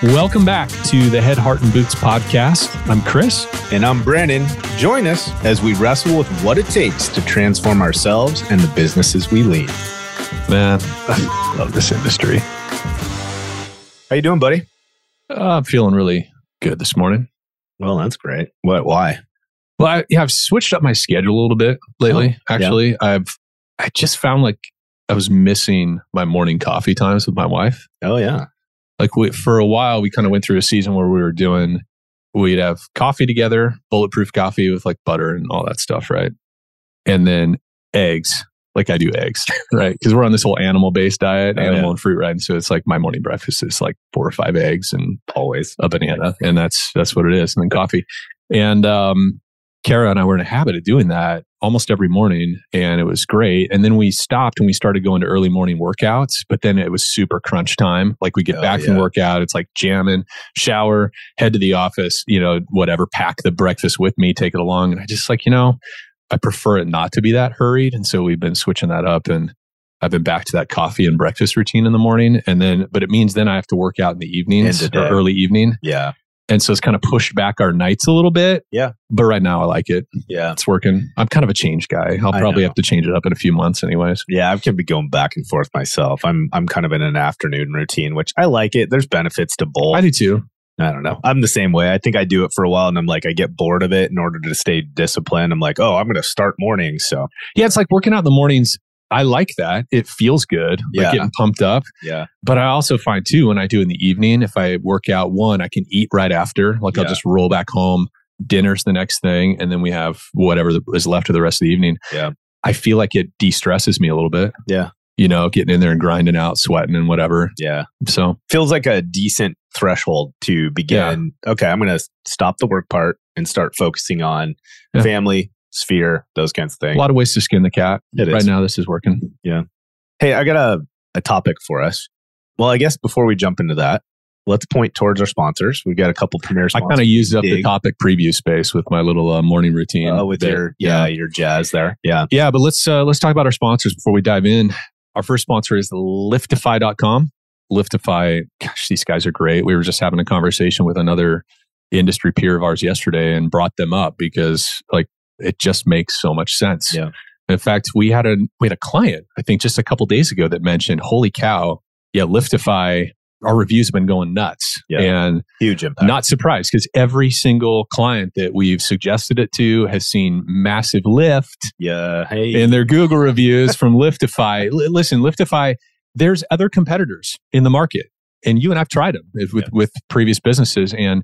Welcome back to the Head, Heart, and Boots podcast. I'm Chris. And I'm Brandon. Join us as we wrestle with what it takes to transform ourselves and the businesses we lead. Man, I love this industry. How you doing, buddy? Uh, I'm feeling really good this morning. Well, that's great. What? Why? Well, I, yeah, I've switched up my schedule a little bit lately. Oh, actually, I've I just found like I was missing my morning coffee times with my wife. Oh yeah. Like we, for a while, we kind of went through a season where we were doing, we'd have coffee together, bulletproof coffee with like butter and all that stuff, right? And then eggs. Like I do eggs, right? Because we're on this whole animal based diet, Oh, animal yeah. and fruit, right? And so it's like my morning breakfast is like four or five eggs and Always. a banana, and that's that's what it is, and then coffee. And um, Kara and I were in a habit of doing that almost every morning, and it was great. And then we stopped and we started going to early morning workouts. But then it was super crunch time. Like we get Oh, back from workout, it's like jamming, shower, head to the office, you know, whatever, pack the breakfast with me, take it along. And I just like, you know, I prefer it not to be that hurried, and so we've been switching that up and. I've been back to that coffee and breakfast routine in the morning. And then, but it means then I have to work out in the evenings or early evening. Yeah. And so it's kind of pushed back our nights a little bit. Yeah. But right now I like it. Yeah. It's working. I'm kind of a change guy. I'll probably have to change it up in a few months anyways. Yeah. I can be going back and forth myself. I'm I'm kind of in an afternoon routine, which I like it. There's benefits to both. I do too. I don't know. I'm the same way. I think I do it for a while and I'm like, I get bored of it in order to stay disciplined. I'm like, oh, I'm going to start mornings. So, Yeah, it's like working out in the mornings. I like that. It feels good. Yeah. Like getting pumped up. yeah. But I also find too when I do in the evening, if I work out one, I can eat right after. Like I'll just roll back home. Dinner's the next thing, and then we have whatever is left of the rest of the evening. Yeah. I feel like it de-stresses me a little bit. Yeah. You know, getting in there and grinding out, sweating and whatever. Yeah. So Feels like a decent threshold to begin. Okay. I'm going to stop the work part and start focusing on Yeah. family, sphere, those kinds of things. a lot of ways to skin the cat. It right is. now, this is working. Yeah. Hey, I got a, a topic for us. Well, I guess before we jump into that, let's point towards our sponsors. We've got a couple premier I kind of used up the topic preview space with my little uh, morning routine. uh, with bit. your yeah, your jazz there. Yeah. yeah. But let's uh, let's talk about our sponsors before we dive in. Our first sponsor is Liftify.com. Liftify, gosh, these guys are great. We were just having a conversation with another industry peer of ours yesterday and brought them up because like it just makes so much sense. Yeah. In fact, we had a we had a client, I think just a couple days ago that mentioned, holy cow, yeah, Liftify, our reviews have been going nuts. Yeah. And Huge impact. not surprised because every single client that we've suggested it to has seen massive lift yeah. Hey. in their Google reviews from Liftify. L- listen, Liftify, there's other competitors in the market, and you and I've tried them with Yeah. with previous businesses, and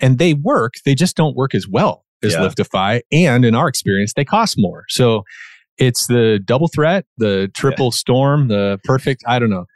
and they work. They just don't work as well as Yeah. Liftify, and in our experience, they cost more. So it's the double threat, the triple storm, the perfect. I don't know.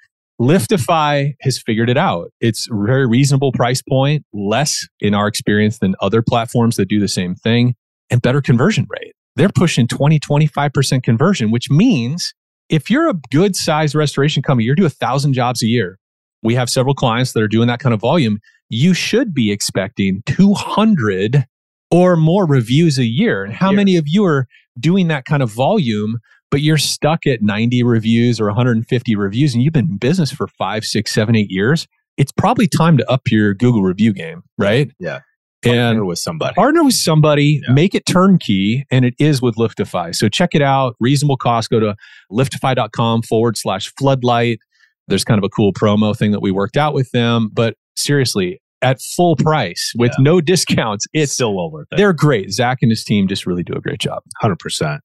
Liftify has figured it out. It's a very reasonable price point, less in our experience than other platforms that do the same thing, and better conversion rate. They're pushing 20, 25% conversion, which means if you're a good sized restoration company, you're doing a thousand jobs a year. We have several clients that are doing that kind of volume. You should be expecting 200 or more reviews a year. And how many of you are doing that kind of volume, but you're stuck at 90 reviews or 150 reviews and you've been in business for five, six, seven, eight years? It's probably time to up your Google review game, right? Yeah. And Partner with somebody. partner with somebody, Yeah. make it turnkey, and it is with Liftify. So check it out. Reasonable cost. Go to liftify.com forward slash floodlight. There's kind of a cool promo thing that we worked out with them. But seriously, at full price with Yeah. no discounts, it's still well worth it. they're great. Zach and his team just really do a great job. 100%.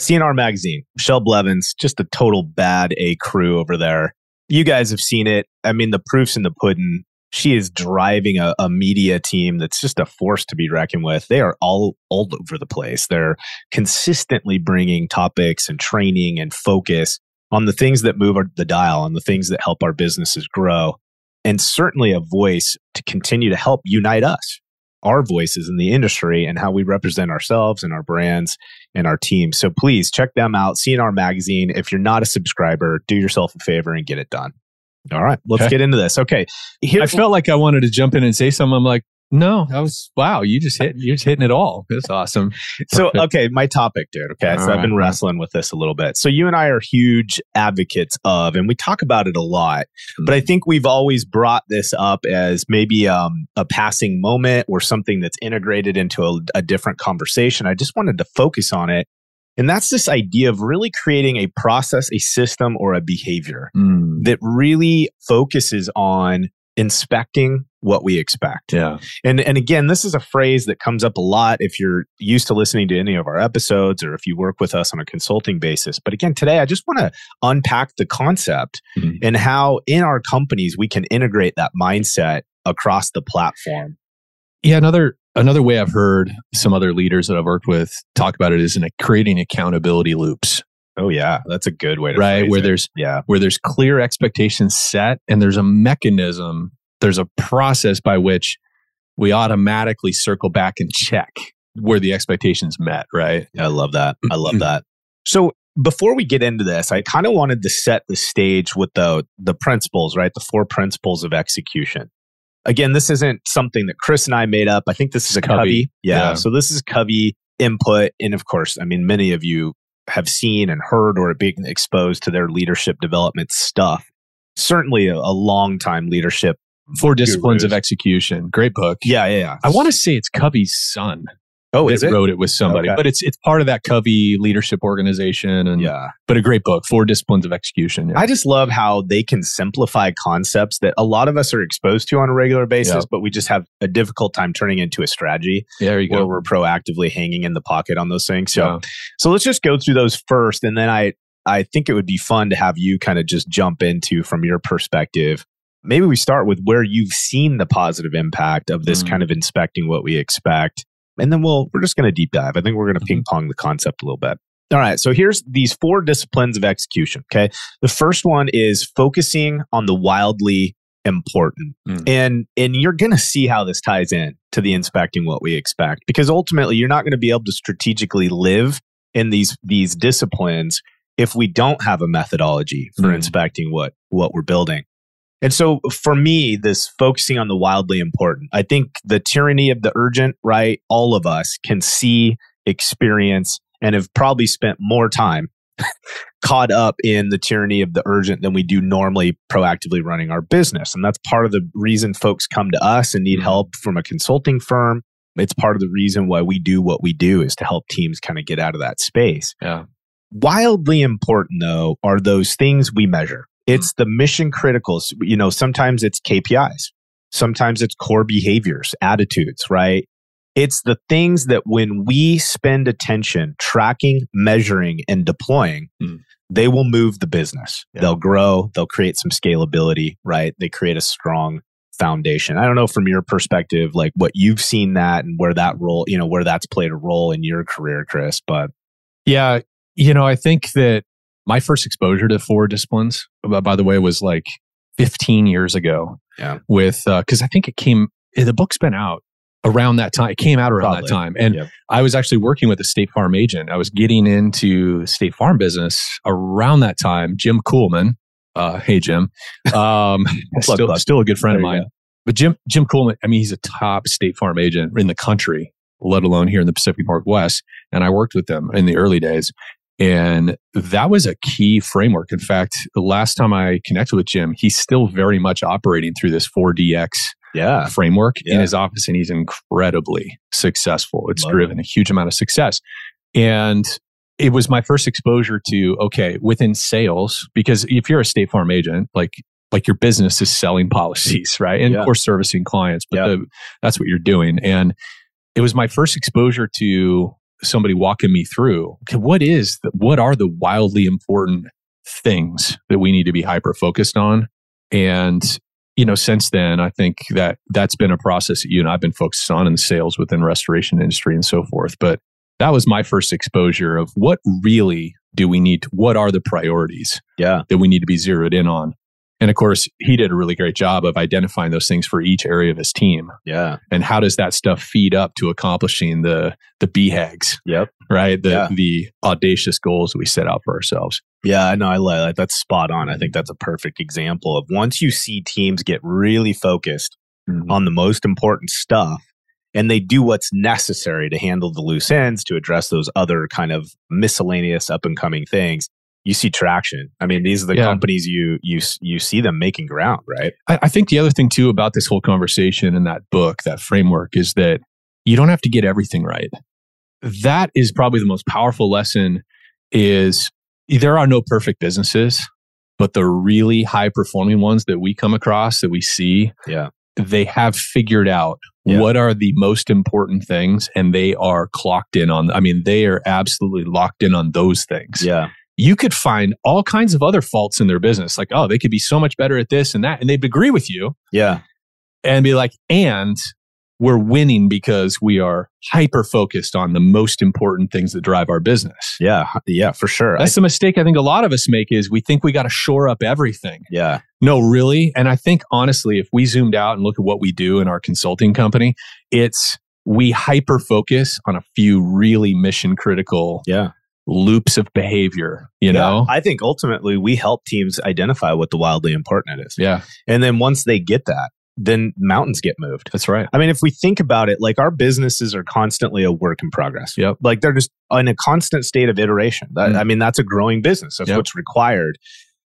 C&R Magazine, Michelle Blevins, just a total bad A crew over there. You guys have seen it. I mean, the proof's in the pudding. She is driving a, a media team that's just a force to be reckoned with. They are all all over the place. They're consistently bringing topics and training and focus on the things that move our, the dial, on the things that help our businesses grow, and certainly a voice to continue to help unite us, our voices in the industry, and how we represent ourselves and our brands and our team. So please check them out. C&R Magazine. If you're not a subscriber, do yourself a favor and get it done. All right, let's Okay. get into this. Okay, here, I felt like I wanted to jump in and say something. I'm like, No, that was wow. You just hit. You're just hitting it all. That's awesome. So, okay, my topic, dude. Okay, so All I've been wrestling with this a little bit. So, you and I are huge advocates of, and we talk about it a lot. But I think we've always brought this up as maybe um, a passing moment or something that's integrated into a, a different conversation. I just wanted to focus on it, and that's this idea of really creating a process, a system, or a behavior Mm, that really focuses on inspecting what we expect. yeah. And and again, this is a phrase that comes up a lot if you're used to listening to any of our episodes or if you work with us on a consulting basis. But again, today I just want to unpack the concept Mhm. and how in our companies we can integrate that mindset across the platform. Yeah. Another another way I've heard some other leaders that I've worked with talk about it is in a, creating accountability loops, Oh yeah, that's a good way to right? Where it. there's yeah. where there's clear expectations set and there's a mechanism, there's a process by which we automatically circle back and check where the expectations met, right? I love that. I love Mhm. that. So before we get into this, I kind of wanted to set the stage with the the principles, right? The four principles of execution. Again, this isn't something that Chris and I made up. I think this is a Covey. Covey. Yeah. Yeah. So this is Covey input. And of course, I mean, many of you have seen and heard or being exposed to their leadership development stuff. Certainly a, a long time leadership. Four disciplines of execution. Great book. Yeah. Yeah. yeah. I want to say it's Covey's son Oh, that is it? wrote it with somebody, Okay. but it's it's part of that Covey leadership organization and Yeah. but a great book, Four Disciplines of Execution. Yeah. I just love how they can simplify concepts that a lot of us are exposed to on a regular basis, Yeah. but we just have a difficult time turning into a strategy there you go. where go. we're proactively hanging in the pocket on those things. So, Yeah. so let's just go through those first, and then I I think it would be fun to have you kind of just jump into from your perspective. Maybe we start with where you've seen the positive impact of this Mm. kind of inspecting what we expect, and then we'll we're just going to deep dive. I think we're going to Mhm. ping pong the concept a little bit. All right, so here's these four disciplines of execution. Okay, the first one is focusing on the wildly important, Mm. and and you're going to see how this ties in to the inspecting what we expect because ultimately you're not going to be able to strategically live in these these disciplines if we don't have a methodology for Mm. inspecting what what we're building. And so for me, this focusing on the wildly important, I think the tyranny of the urgent, right? All of us can see, experience, and have probably spent more time caught up in the tyranny of the urgent than we do normally proactively running our business. And that's part of the reason folks come to us and need Mhm. help from a consulting firm. It's part of the reason why we do what we do is to help teams kind of get out of that space. Yeah. Wildly important though are those things we measure. It's the mission criticals. You know, sometimes it's KPIs. Sometimes it's core behaviors, attitudes, right? It's the things that when we spend attention tracking, measuring, and deploying, Mm. they will move the business. Yeah. They'll grow, they'll create some scalability, right? They create a strong foundation. I don't know from your perspective, like what you've seen that and where that role, you know, where that's played a role in your career, Chris, but Yeah, you know, I think that my first exposure to four disciplines, uh, by the way, was like 15 years ago. Yeah. With because I think it came, the book's been out around that time. It came out around Probably. that time, and Yep. I was actually working with a State Farm agent. I was getting into State Farm business around that time. Jim Coolman, uh, hey Jim, um, still plug. still a good friend There of mine. But Jim Jim Coolman, I mean, he's a top State Farm agent in the country, let alone here in the Pacific Northwest. And I worked with them in the early days. And that was a key framework. In fact, the last time I connected with Jim, he's still very much operating through this 4DX yeah. framework in his office, and he's incredibly successful. It's Love driven a huge amount of success. And it was my first exposure to okay within sales because if you're a state farm agent like like your business is selling policies right and Yeah. of course servicing clients but Yeah. the, that's what you're doing and it was my first exposure to somebody walking me through okay, what is the, what are the wildly important things that we need to be hyper focused on? And you know since then i think that that's been a process that you and i've been focused on in sales within restoration industry and so forth. But that was my first exposure of what really do we need to, what are the priorities Yeah. that we need to be zeroed in on and of course he did a really great job of identifying those things for each area of his team Yeah. and how does that stuff feed up to accomplishing the the BHAGs, Yep. right? The Yeah. the audacious goals that we set out for ourselves. Yeah, I know. I like that. That's spot on. I think that's a perfect example of once you see teams get really focused mm-hmm. on the most important stuff and they do what's necessary to handle the loose ends to address those other kind of miscellaneous up and coming things you see traction. I mean these are the yeah. companies you you you see them making ground right? I, I think the other thing too about this whole conversation and that book that framework is that you don't have to get everything right. That is probably the most powerful lesson is there are no perfect businesses but the really high performing ones that we come across that we see yeah. they have figured out yeah. what are the most important things and they are clocked in on i mean they are absolutely locked in on those things. Yeah you could find all kinds of other faults in their business like oh they could be so much better at this and that and they'd agree with you yeah and be like and we're winning because we are hyper focused on the most important things that drive our business. Yeah, yeah, for sure. That's I, the mistake I think a lot of us make is we think we got to shore up everything. Yeah. No, really. And I think honestly, if we zoomed out and look at what we do in our consulting company, it's we hyper focus on a few really mission critical yeah. Loops of behavior, you yeah, know? I think ultimately we help teams identify what the wildly important is. Yeah. And then once they get that, then mountains get moved. That's right. I mean, if we think about it, like our businesses are constantly a work in progress. Yep. Like they're just in a constant state of iteration. That, mm. I mean, that's a growing business. That's yep. what's required.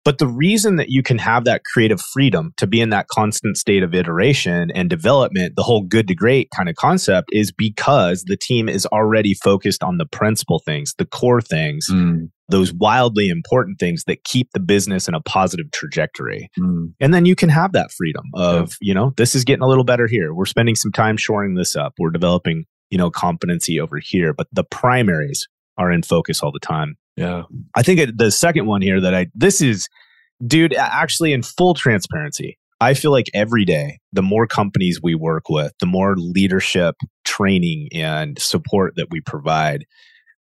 But the reason that you can have that creative freedom to be in that constant state of iteration and development, the whole good to great kind of concept is because the team is already focused on the principal things, the core things, mm. those wildly important things that keep the business in a positive trajectory. Mm. And then you can have that freedom of, yeah. you know, this is getting a little better here. We're spending some time shoring this up. We're developing, you know, competency over here, but the primaries are in focus all the time. Yeah. I think the second one here that I, this is, dude, actually, in full transparency, I feel like every day, the more companies we work with, the more leadership training and support that we provide,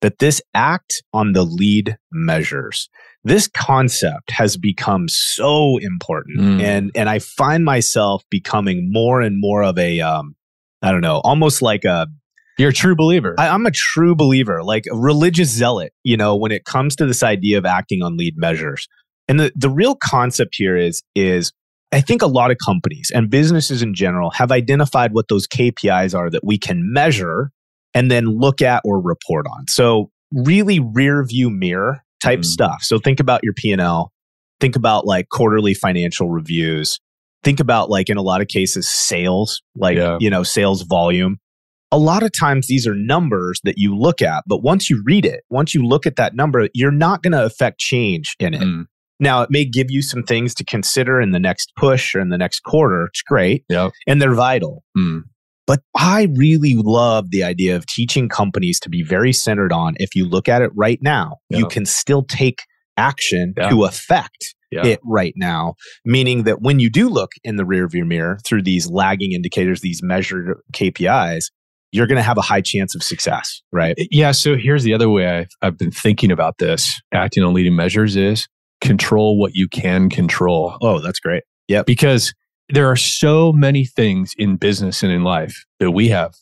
that this act on the lead measures, this concept has become so important. Mm. And, and I find myself becoming more and more of a, um, I don't know, almost like a you're a true believer. I, am a true believer, like a religious zealot, you know, when it comes to this idea of acting on lead measures. And the, the real concept here is, is I think a lot of companies and businesses in general have identified what those KPIs are that we can measure and then look at or report on. So really rear view mirror type mm. stuff. So think about your P&L, think about like quarterly financial reviews, think about like in a lot of cases sales, like yeah. you know, sales volume a lot of times these are numbers that you look at, but once you read it, once you look at that number, you're not going to affect change in it. Mm. Now, it may give you some things to consider in the next push or in the next quarter. It's great. Yep. And they're vital. Mm. But I really love the idea of teaching companies to be very centered on if you look at it right now, yep. you can still take action to affect yeah. it right now. Meaning that when you do look in the rearview mirror through these lagging indicators, these measured KPIs, you're going to have a high chance of success, right? Yeah. So here's the other way I've, I've been thinking about this acting on leading measures is control what you can control. Oh, that's great. Yeah. Because there are so many things in business and in life that we have,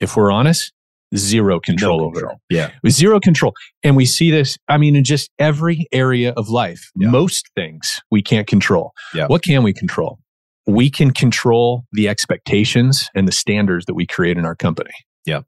if we're honest, zero control, no control. over. Yeah. With zero control. And we see this, I mean, in just every area of life, yeah. most things we can't control. Yeah. What can we control? We can control the expectations and the standards that we create in our company. Yeah.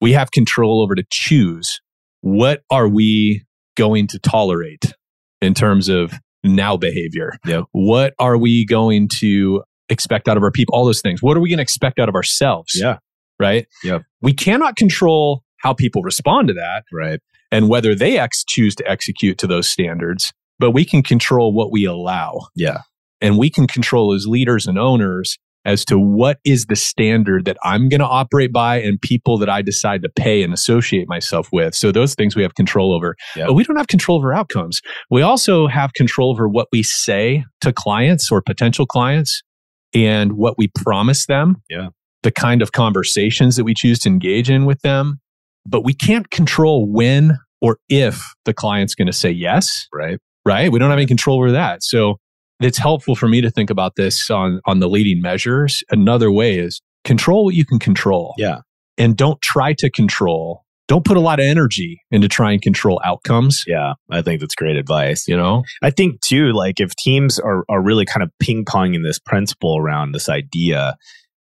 We have control over to choose what are we going to tolerate in terms of now behavior? Yeah. What are we going to expect out of our people? All those things. What are we going to expect out of ourselves? Yeah. Right. Yeah. We cannot control how people respond to that. Right. And whether they ex- choose to execute to those standards, but we can control what we allow. Yeah. And we can control as leaders and owners as to what is the standard that I'm going to operate by and people that I decide to pay and associate myself with. So those things we have control over. But we don't have control over outcomes. We also have control over what we say to clients or potential clients and what we promise them. Yeah. The kind of conversations that we choose to engage in with them. But we can't control when or if the client's going to say yes. Right. Right. We don't have any control over that. So it's helpful for me to think about this on on the leading measures. Another way is control what you can control. Yeah. And don't try to control. Don't put a lot of energy into trying to control outcomes. Yeah, I think that's great advice. You know, I think too, like if teams are, are really kind of ping ponging this principle around this idea,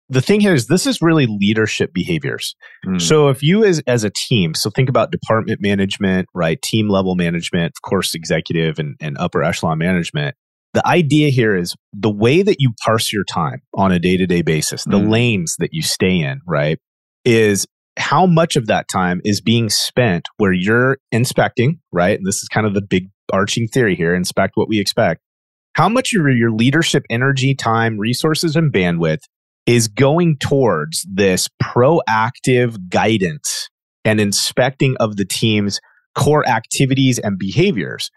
the thing here is this is really leadership behaviors. Mm. So if you as as a team, so think about department management, right? Team level management, of course, executive and, and upper echelon management. The idea here is the way that you parse your time on a day-to-day basis, the Mm. lanes that you stay in, right? Is how much of that time is being spent where you're inspecting, right? And this is kind of the big arching theory here, inspect what we expect. How much of your leadership energy, time, resources, and bandwidth is going towards this proactive guidance and inspecting of the team's core activities and behaviors,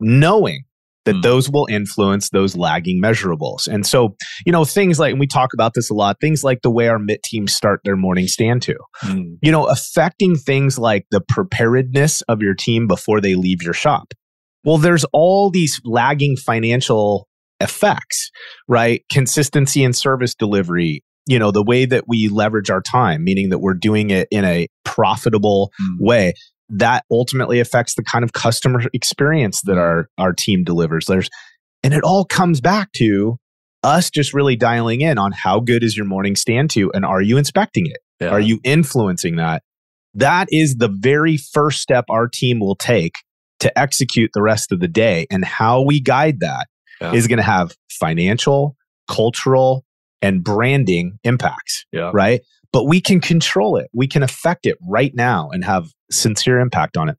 knowing that Hmm. those will influence those lagging measurables. And so, you know, things like, and we talk about this a lot, things like the way our MIT teams start their morning stand to, Mm. you know, affecting things like the preparedness of your team before they leave your shop. Well, there's all these lagging financial effects, right? Consistency in service delivery, you know, the way that we leverage our time, meaning that we're doing it in a profitable Mm. way. That ultimately affects the kind of customer experience that our our team delivers. There's and it all comes back to us just really dialing in on how good is your morning stand to and are you inspecting it? Yeah. Are you influencing that? That is the very first step our team will take to execute the rest of the day. And how we guide that is Yeah. going to have financial, cultural, and branding impacts, Yeah. right? But we can control it. We can affect it right now and have sincere impact on it.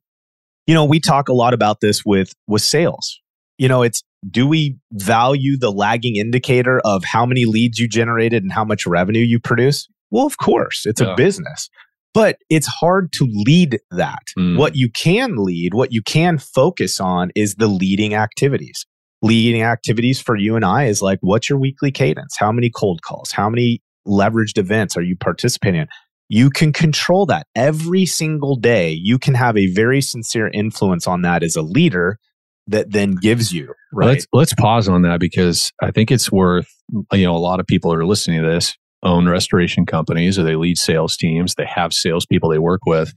You know, we talk a lot about this with with sales. You know, it's do we value the lagging indicator of how many leads you generated and how much revenue you produce? Well, of course, it's Yeah. a business. But it's hard to lead that. Mm. What you can lead, what you can focus on is the leading activities. Leading activities for you and I is like, what's your weekly cadence? How many cold calls? How many leveraged events are you participating in? You can control that every single day. You can have a very sincere influence on that as a leader that then gives you, right? Let's let's pause on that because I think it's worth you know a lot of people are listening to this own restoration companies or they lead sales teams they have salespeople they work with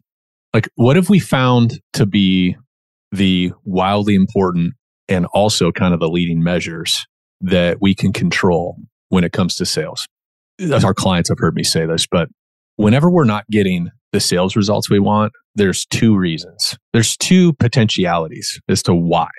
like what have we found to be the wildly important and also kind of the leading measures that we can control when it comes to sales our clients have heard me say this but whenever we're not getting the sales results we want there's two reasons there's two potentialities as to why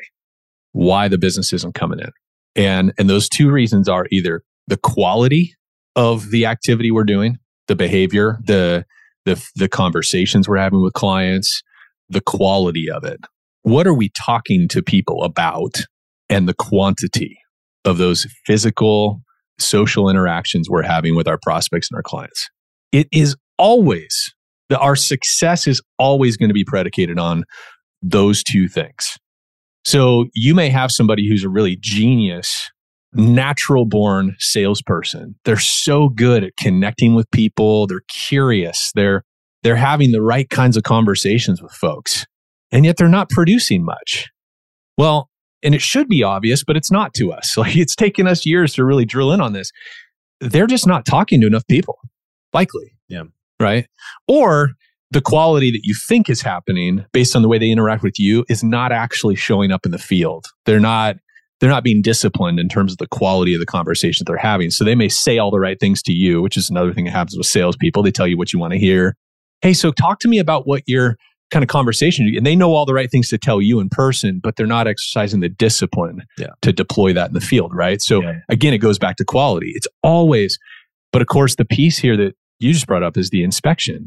why the business isn't coming in. And and those two reasons are either the quality of the activity we're doing, the behavior, the the the conversations we're having with clients, the quality of it. What are we talking to people about and the quantity of those physical social interactions we're having with our prospects and our clients. It is always that our success is always going to be predicated on those two things. So you may have somebody who's a really genius, natural born salesperson. They're so good at connecting with people. They're curious. They're, they're having the right kinds of conversations with folks. And yet they're not producing much. Well, and it should be obvious, but it's not to us. Like it's taken us years to really drill in on this. They're just not talking to enough people, likely. Yeah. Right. Or the quality that you think is happening based on the way they interact with you is not actually showing up in the field. They're not they're not being disciplined in terms of the quality of the conversations they're having. So they may say all the right things to you, which is another thing that happens with salespeople. They tell you what you want to hear. Hey, so talk to me about what your kind of conversation, and they know all the right things to tell you in person, but they're not exercising the discipline Yeah. to deploy that in the field, right? So Yeah. again, it goes back to quality. It's always, but of course, the piece here that you just brought up is the inspection.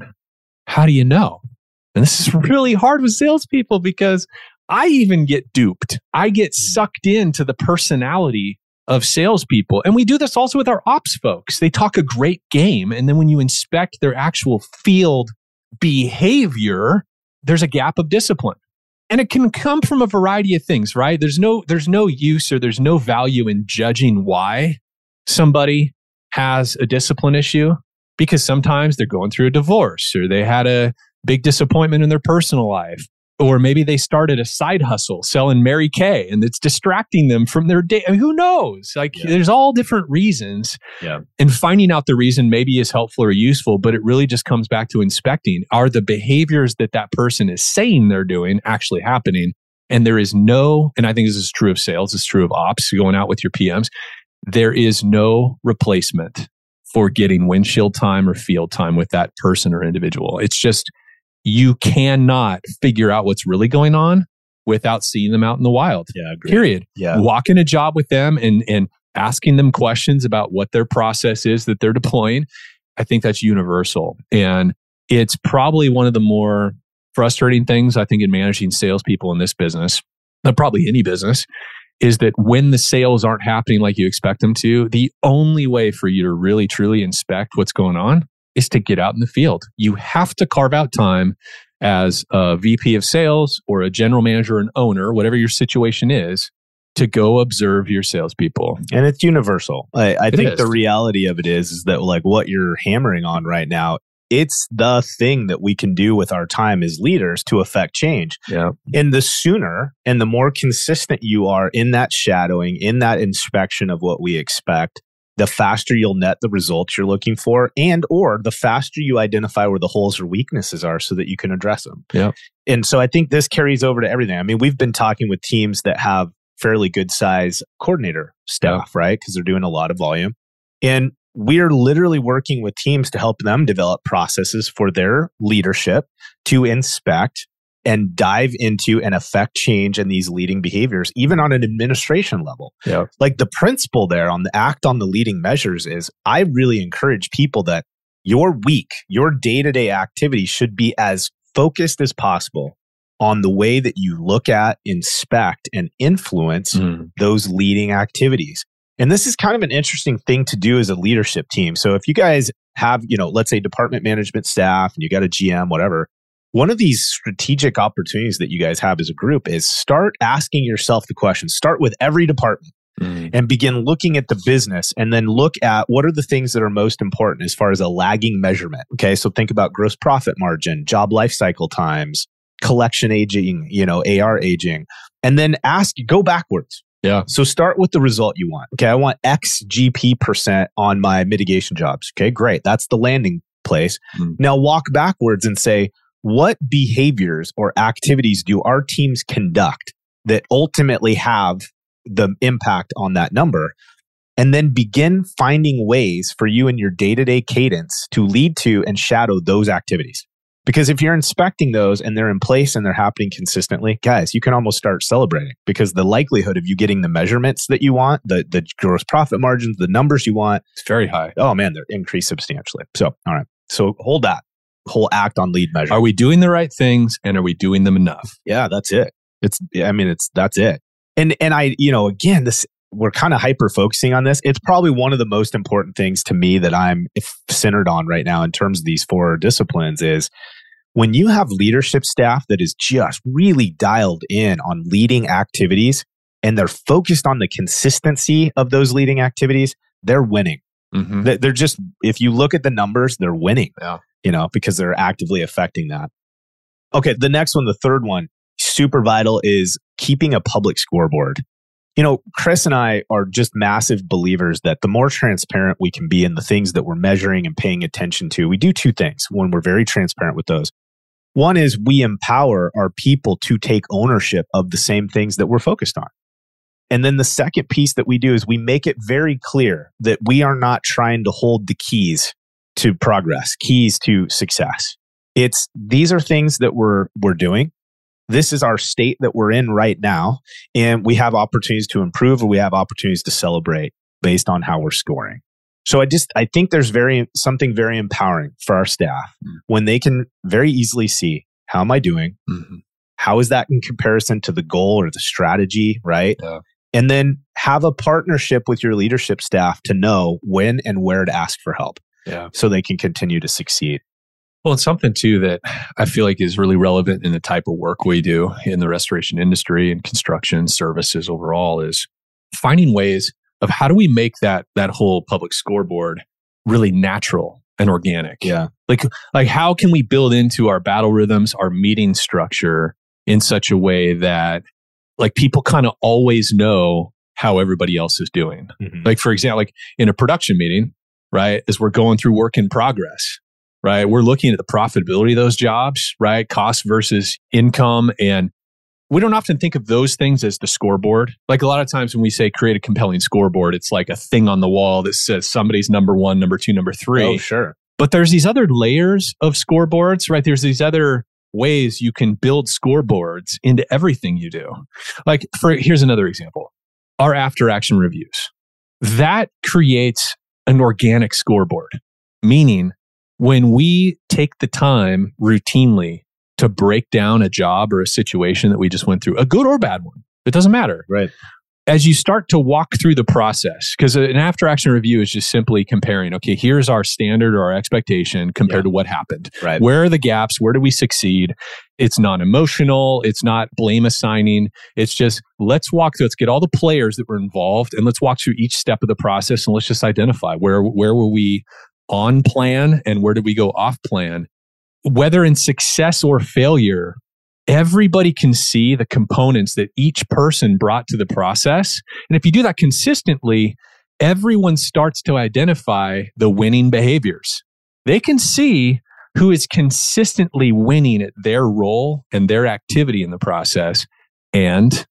How do you know? And this is really hard with salespeople because I even get duped. I get mm-hmm. sucked into the personality of salespeople. And we do this also with our ops folks. They talk a great game. And then when you inspect their actual field behavior, there's a gap of discipline. And it can come from a variety of things, right? There's no, there's no use or there's no value in judging why somebody has a discipline issue because sometimes they're going through a divorce or they had a big disappointment in their personal life. Or maybe they started a side hustle selling Mary Kay and it's distracting them from their day. I mean, who knows? Like Yeah. there's all different reasons. Yeah. And finding out the reason maybe is helpful or useful, but it really just comes back to inspecting. Are the behaviors that that person is saying they're doing actually happening? And there is no, and I think this is true of sales, it's true of ops, going out with your PMs. There is no replacement for getting windshield time or field time with that person or individual. It's just, you cannot figure out what's really going on without seeing them out in the wild. Yeah. Period. Yeah. Walking a job with them and, and asking them questions about what their process is that they're deploying. I think that's universal. And it's probably one of the more frustrating things I think in managing salespeople in this business, but probably any business, is that when the sales aren't happening like you expect them to, the only way for you to really truly inspect what's going on is to get out in the field. You have to carve out time as a VP of sales or a general manager an owner, whatever your situation is, to go observe your salespeople. And it's universal. I, I It think is. the reality of it is, is that like what you're hammering on right now, it's the thing that we can do with our time as leaders to affect change. Yeah. And the sooner and the more consistent you are in that shadowing, in that inspection of what we expect, the faster you'll net the results you're looking for and or the faster you identify where the holes or weaknesses are so that you can address them. Yeah. And so I think this carries over to everything. I mean, we've been talking with teams that have fairly good size coordinator staff, right? Because they're doing a lot of volume. And we're literally working with teams to help them develop processes for their leadership to inspect and dive into and affect change in these leading behaviors, even on an administration level. Yeah. Like the principle there on the act on the leading measures is I really encourage people that your week, your day to day activity should be as focused as possible on the way that you look at, inspect, and influence Mm. those leading activities. And this is kind of an interesting thing to do as a leadership team. So if you guys have, you know, let's say department management staff and you got a GM, whatever, one of these strategic opportunities that you guys have as a group is start asking yourself the question. Start with every department Mm. and begin looking at the business and then look at what are the things that are most important as far as a lagging measurement. Okay. So think about gross profit margin, job life cycle times, collection aging, you know, AR aging, and then ask, go backwards. Yeah. So start with the result you want. Okay. I want X GP percent on my mitigation jobs. Okay. Great. That's the landing place. Mm. Now walk backwards and say, what behaviors or activities do our teams conduct that ultimately have the impact on that number? And then begin finding ways for you in your day to day cadence to lead to and shadow those activities. Because if you're inspecting those and they're in place and they're happening consistently, guys, you can almost start celebrating because the likelihood of you getting the measurements that you want, the, the gross profit margins, the numbers you want, It's very high. oh man, they're increased substantially. So, all right. So hold that whole act on lead measure. Are we doing the right things and are we doing them enough? yeah, that's it. It's, I mean, it's, that's it. And, and I, you know, again, this, we're kind of hyper focusing on this. It's probably one of the most important things to me that I'm centered on right now in terms of these four disciplines is when you have leadership staff that is just really dialed in on leading activities and they're focused on the consistency of those leading activities, they're winning. Mm-hmm. They- They're just, if you look at the numbers, they're winning. Yeah. You know, because they're actively affecting that. Okay. The next one, the third one, super vital is keeping a public scoreboard. You know, Chris and I are just massive believers that the more transparent we can be in the things that we're measuring and paying attention to, we do two things when we're very transparent with those. One is we empower our people to take ownership of the same things that we're focused on. And then the second piece that we do is we make it very clear that we are not trying to hold the keys to progress, keys to success. It's these are things that we're we're doing. This is our state that we're in right now and we have opportunities to improve or we have opportunities to celebrate based on how we're scoring. So I just I think there's very something very empowering for our staff Mm. when they can very easily see how am I doing? Mhm. How is that in comparison to the goal or the strategy, right? Yeah. And then have a partnership with your leadership staff to know when and where to ask for help Yeah. so they can continue to succeed. Well, it's something too that I feel like is really relevant in the type of work we do in the restoration industry and construction services overall is finding ways of how do we make that that whole public scoreboard really natural and organic. Yeah. Like like how can we build into our battle rhythms, our meeting structure in such a way that like people kind of always know how everybody else is doing. Mm-hmm. Like for example, like in a production meeting, right? As we're going through work in progress, right? We're looking at the profitability of those jobs, right? Cost versus income and we don't often think of those things as the scoreboard. Like a lot of times when we say create a compelling scoreboard, it's like a thing on the wall that says somebody's number one, number two, number three. Oh, sure. But there's these other layers of scoreboards, right? There's these other ways you can build scoreboards into everything you do. Like for here's another example. Our after action reviews. That creates an organic scoreboard, meaning when we take the time routinely to break down a job or a situation that we just went through, a good or bad one, it doesn't matter. Right. As you start to walk through the process, because an after action review is just simply comparing, okay, here's our standard or our expectation compared Yeah. to what happened. Right. Where are the gaps? Where do we succeed? It's not emotional. It's not blame assigning. It's just let's walk through, let's get all the players that were involved and let's walk through each step of the process and let's just identify where, where were we on plan and where did we go off plan? Whether in success or failure, everybody can see the components that each person brought to the process. And if you do that consistently, everyone starts to identify the winning behaviors. They can see who is consistently winning at their role and their activity in the process. And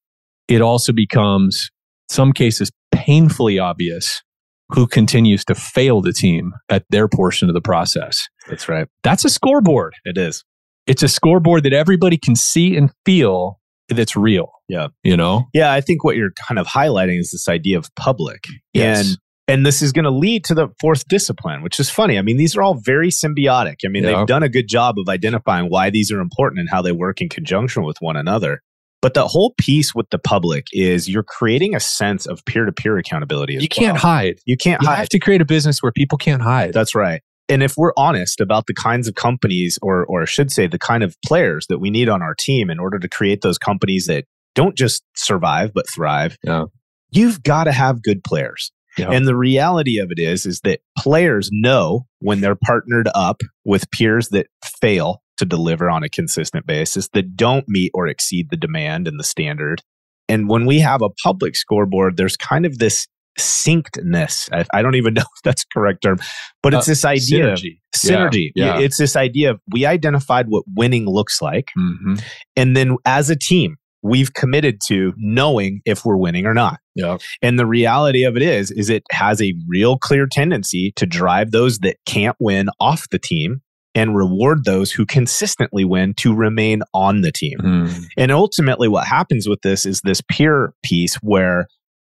it also becomes, some cases, painfully obvious who continues to fail the team at their portion of the process. That's right. That's a scoreboard. It is. It's a scoreboard that everybody can see and feel that's real. Yeah. You know? Yeah, I think what you're kind of highlighting is this idea of public. Yes. And and this is going to lead to the fourth discipline, which is funny. I mean, these are all very symbiotic. I mean, Yeah. they've done a good job of identifying why these are important and how they work in conjunction with one another. But the whole piece with the public is you're creating a sense of peer-to-peer accountability. As You can't hide. You can't You hide. have to create a business where people can't hide. That's right. And if we're honest about the kinds of companies, or or I should say, the kind of players that we need on our team in order to create those companies that don't just survive but thrive, Yeah. you've got to have good players. Yeah. And the reality of it is, is that players know when they're partnered up with peers that fail to deliver on a consistent basis, that don't meet or exceed the demand and the standard. And when we have a public scoreboard, there's kind of this syncedness. I, I don't even know if that's the correct term, but it's Uh, this idea synergy. synergy. Yeah, yeah. It's this idea of we identified what winning looks like. Mhm. And then as a team, we've committed to knowing if we're winning or not. Yeah. And the reality of it is, is it has a real clear tendency to drive those that can't win off the team and reward those who consistently win to remain on the team. Mhm. And ultimately, what happens with this is this peer piece where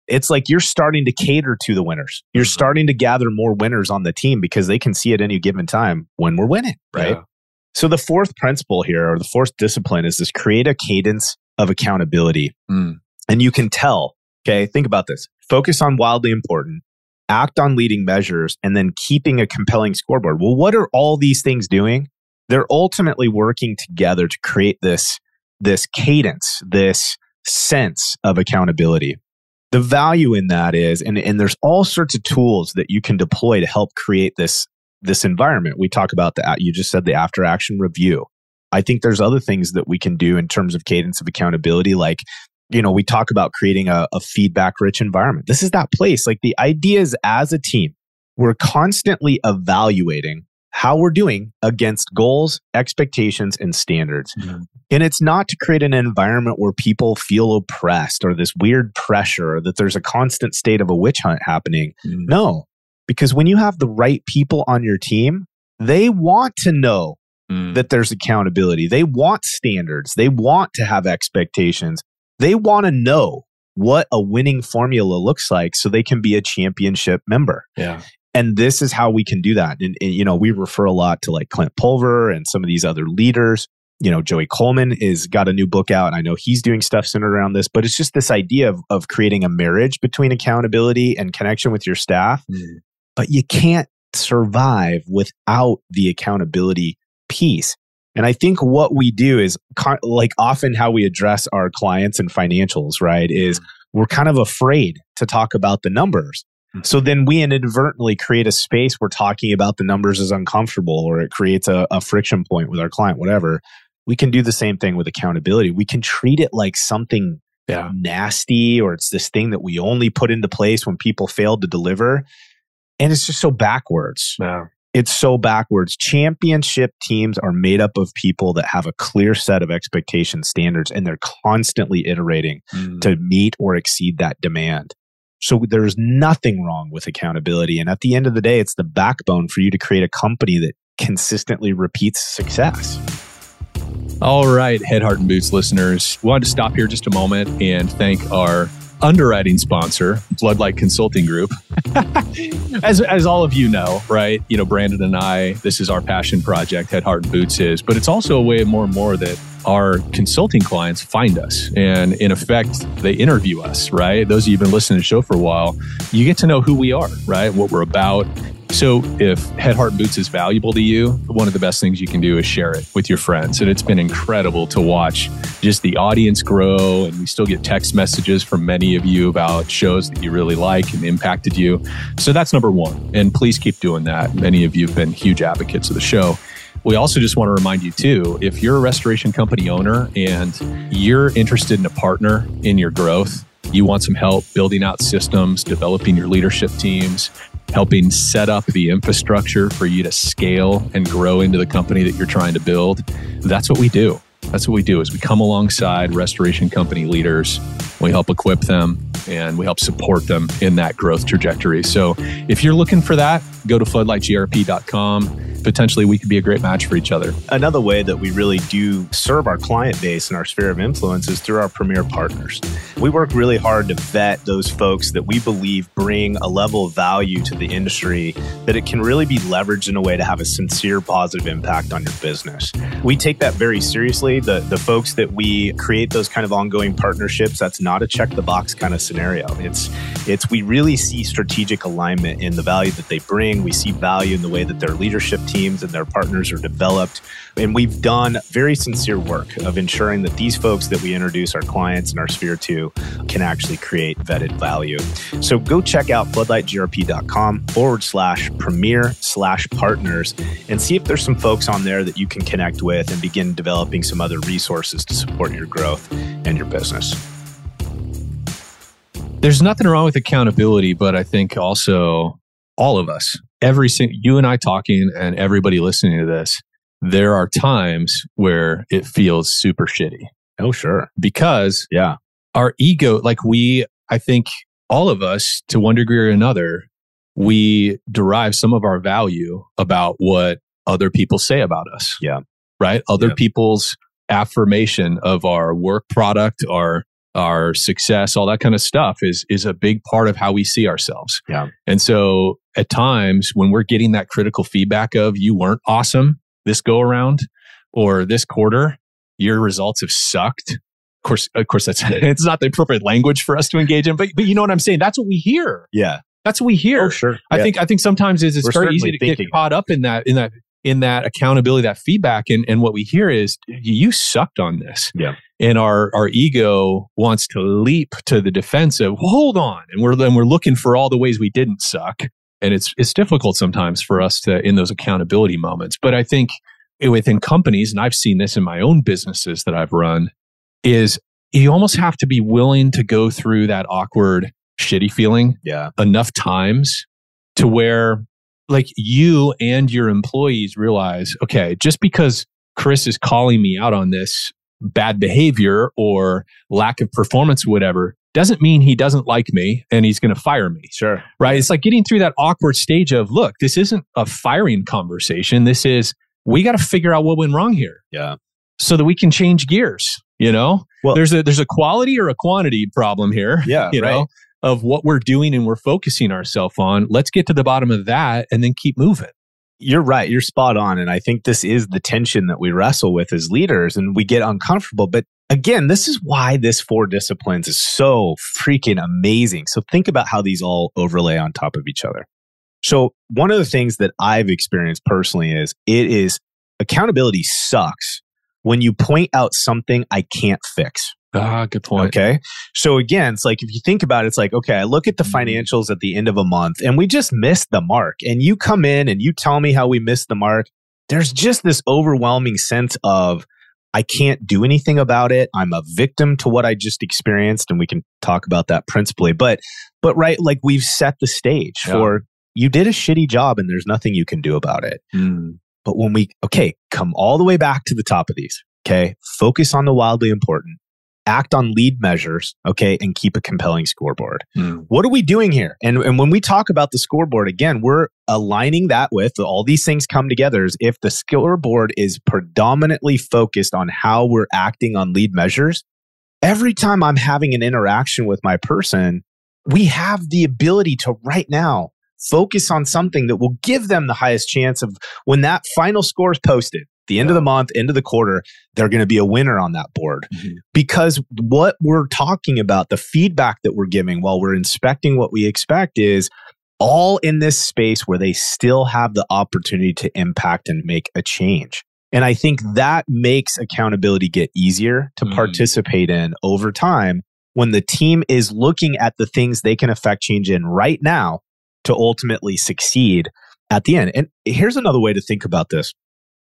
it's like you're starting to cater to the winners. You're Mhm. starting to gather more winners on the team because they can see at any given time when we're winning, right? Yeah. So the fourth principle here, or the fourth discipline, is this create a cadence of accountability. Mm. And you can tell, okay, think about this. Focus on wildly important, act on leading measures, and then keeping a compelling scoreboard. Well, what are all these things doing? They're ultimately working together to create this, this cadence, this sense of accountability. The value in that is, and, and there's all sorts of tools that you can deploy to help create this, this environment. We talk about the, you just said the after action review. I think there's other things that we can do in terms of cadence of accountability, like you know, we talk about creating a, a feedback rich environment. This is that place. Like the idea is as a team, we're constantly evaluating how we're doing against goals, expectations, and standards. Mhm. And it's not to create an environment where people feel oppressed or this weird pressure or that there's a constant state of a witch hunt happening. Mm. No, because when you have the right people on your team, they want to know Mm. that there's accountability. They want standards. They want to have expectations. They want to know what a winning formula looks like so they can be a championship member. yeah. And this is how we can do that. And, and, you know, we refer a lot to like Clint Pulver and some of these other leaders. You know, Joey Coleman is got a new book out. And I know he's doing stuff centered around this, but it's just this idea of, of creating a marriage between accountability and connection with your staff. Mm. But you can't survive without the accountability piece. And I think what we do is con- like often how we address our clients and financials, right? Is we're kind of afraid to talk about the numbers. So then we inadvertently create a space where talking about the numbers is uncomfortable or it creates a, a friction point with our client, whatever. We can do the same thing with accountability. We can treat it like something Yeah. nasty or it's this thing that we only put into place when people failed to deliver. And it's just so backwards. Yeah. It's so backwards. Championship teams are made up of people that have a clear set of expectation standards and they're constantly iterating mm. to meet or exceed that demand. So there's nothing wrong with accountability. And at the end of the day, it's the backbone for you to create a company that consistently repeats success. All right, Head, Heart, and Boots listeners, wanted to stop here just a moment and thank our underwriting sponsor, Floodlight Consulting Group. as, as all of you know, right? You know, Brandon and I, this is our passion project, Head, Heart, and Boots is, but it's also a way more and more that our consulting clients find us and in effect they interview us right those of you who've been listening to the show for a while you get to know who we are right what we're about so, if Head, Heart, Boots is valuable to you, one of the best things you can do is share it with your friends. And it's been incredible to watch just the audience grow. And we still get text messages from many of you about shows that you really like and impacted you. So, that's number one. And please keep doing that. Many of you have been huge advocates of the show. We also just want to remind you, too, if you're a restoration company owner and you're interested in a partner in your growth, you want some help building out systems, developing your leadership teams, helping set up the infrastructure for you to scale and grow into the company that you're trying to build. That's what we do. That's what we do is we come alongside restoration company leaders. We help equip them and we help support them in that growth trajectory. So if you're looking for that, go to floodlightgrp.com potentially we could be a great match for each other. Another way that we really do serve our client base and our sphere of influence is through our premier partners. We work really hard to vet those folks that we believe bring a level of value to the industry that it can really be leveraged in a way to have a sincere positive impact on your business. We take that very seriously. The the folks that we create those kind of ongoing partnerships, that's not a check the box kind of scenario. It's it's we really see strategic alignment in the value that they bring. We see value in the way that their leadership team teams and their partners are developed. And we've done very sincere work of ensuring that these folks that we introduce our clients and our sphere to can actually create vetted value. So go check out floodlightgrp.com forward slash premier slash partners and see if there's some folks on there that you can connect with and begin developing some other resources to support your growth and your business there's nothing wrong with accountability, but I think also all of us every single you and I talking and everybody listening to this, there are times where it feels super shitty. Oh, sure. Because yeah, our ego, like we, I think all of us to one degree or another, we derive some of our value about what other people say about us. Yeah. Right. Other yeah. people's affirmation of our work product, our our success, all that kind of stuff is is a big part of how we see ourselves. Yeah. And so at times when we're getting that critical feedback of you weren't awesome this go around or this quarter, your results have sucked. Of course, of course that's it's not the appropriate language for us to engage in, but but you know what I'm saying? That's what we hear. Yeah. That's what we hear. Oh, sure. I think I think sometimes is it's We're very easy to get caught up in that in that in that accountability, that feedback. And, and what we hear is you sucked on this. Yeah. And our, our ego wants to leap to the defensive. Well, hold on. And we're, then we're looking for all the ways we didn't suck. And it's, it's difficult sometimes for us to, in those accountability moments. But I think within companies, and I've seen this in my own businesses that I've run, is you almost have to be willing to go through that awkward, shitty feeling yeah. enough times to where like you and your employees realize, okay, just because Chris is calling me out on this bad behavior or lack of performance, whatever, doesn't mean he doesn't like me and he's going to fire me. Sure. Right. It's like getting through that awkward stage of, look, this isn't a firing conversation. This is, we got to figure out what went wrong here. Yeah. So that we can change gears, you know? Well, there's a, there's a quality or a quantity problem here. Yeah. You right. know? of what we're doing and we're focusing ourselves on. Let's get to the bottom of that and then keep moving. You're right. You're spot on. And I think this is the tension that we wrestle with as leaders and we get uncomfortable. But again, this is why this four disciplines is so freaking amazing. So think about how these all overlay on top of each other. So one of the things that I've experienced personally is it is accountability sucks when you point out something I can't fix. Ah, good point. Okay. So again, it's like if you think about it, it's like, okay, I look at the mm-hmm. financials at the end of a month and we just missed the mark. And you come in and you tell me how we missed the mark. There's just this overwhelming sense of I can't do anything about it. I'm a victim to what I just experienced. And we can talk about that principally. But but right, like we've set the stage yeah. for you did a shitty job and there's nothing you can do about it. Mm. But when we, okay, come all the way back to the top of these, okay, focus on the wildly important, act on lead measures, okay, and keep a compelling scoreboard. Mm. What are we doing here? And, and when we talk about the scoreboard, again, we're aligning that with all these things come together is if the scoreboard is predominantly focused on how we're acting on lead measures, every time I'm having an interaction with my person, we have the ability to right now focus on something that will give them the highest chance of when that final score is posted, the end of the month, end of the quarter, they're going to be a winner on that board. Mhm. Because what we're talking about, the feedback that we're giving while we're inspecting what we expect is all in this space where they still have the opportunity to impact and make a change. And I think that makes accountability get easier to Mm. participate in over time when the team is looking at the things they can affect change in right now to ultimately succeed at the end. And here's another way to think about this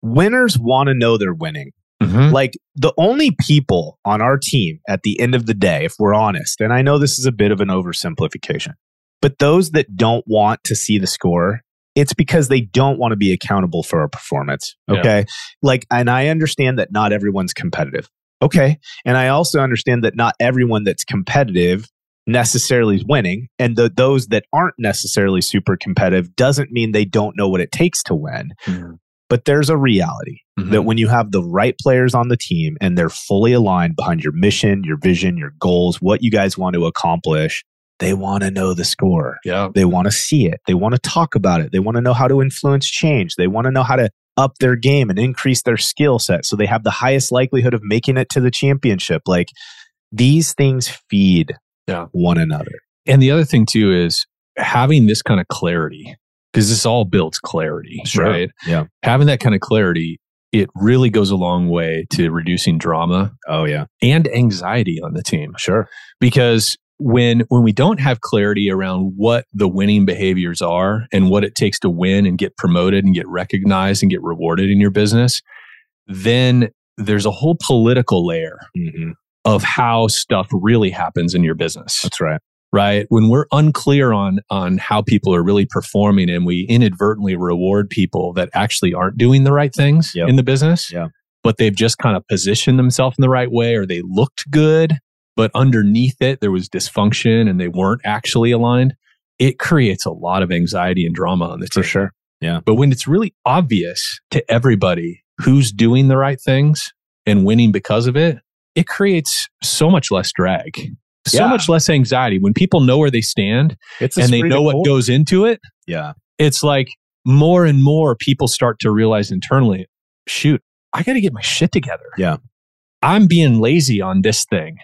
winners want to know they're winning. Mhm. Like the only people on our team at the end of the day, if we're honest, and I know this is a bit of an oversimplification, but those that don't want to see the score, it's because they don't want to be accountable for our performance. Yeah. Okay. Like, and I understand that not everyone's competitive. Okay. And I also understand that not everyone that's competitive necessarily is winning. And the, those that aren't necessarily super competitive doesn't mean they don't know what it takes to win. Mhm. But there's a reality Mhm. that when you have the right players on the team and they're fully aligned behind your mission, your vision, your goals, what you guys want to accomplish, they want to know the score. yeah. They want to see it. They want to talk about it. They want to know how to influence change. They want to know how to up their game and increase their skill set so they have the highest likelihood of making it to the championship. Like these things feed Yeah. one another. And the other thing too is having this kind of clarity, because this all builds clarity, Sure. right? Yeah. Having that kind of clarity, it really goes a long way to reducing drama Oh, yeah. and anxiety on the team. Sure. Because when when we don't have clarity around what the winning behaviors are and what it takes to win and get promoted and get recognized and get rewarded in your business, then there's a whole political layer hmm of how stuff really happens in your business That's right. Right when we're unclear on on how people are really performing and we inadvertently reward people that actually aren't doing the right things Yep. in the business Yeah. but they've just kind of positioned themselves in the right way or they looked good but underneath it there was dysfunction and they weren't actually aligned it creates a lot of anxiety and drama on the For sure. Yeah. but when it's really obvious to everybody who's doing the right things and winning because of it, it creates so much less drag, so Yeah. much less anxiety. When people know where they stand It's and they know what goes into it, Yeah. it's like more and more people start to realize internally, shoot, I got to get my shit together. Yeah. I'm being lazy on this thing.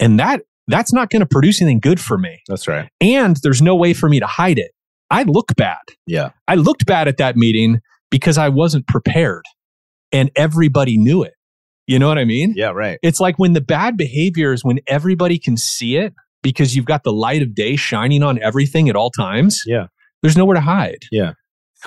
And that that's not going to produce anything good for me. That's right. And there's no way for me to hide it. I look bad. Yeah. I looked bad at that meeting because I wasn't prepared and everybody knew it. You know what I mean? Yeah. Right. It's like when the bad behavior is when everybody can see it because you've got the light of day shining on everything at all times. Yeah. There's nowhere to hide. Yeah.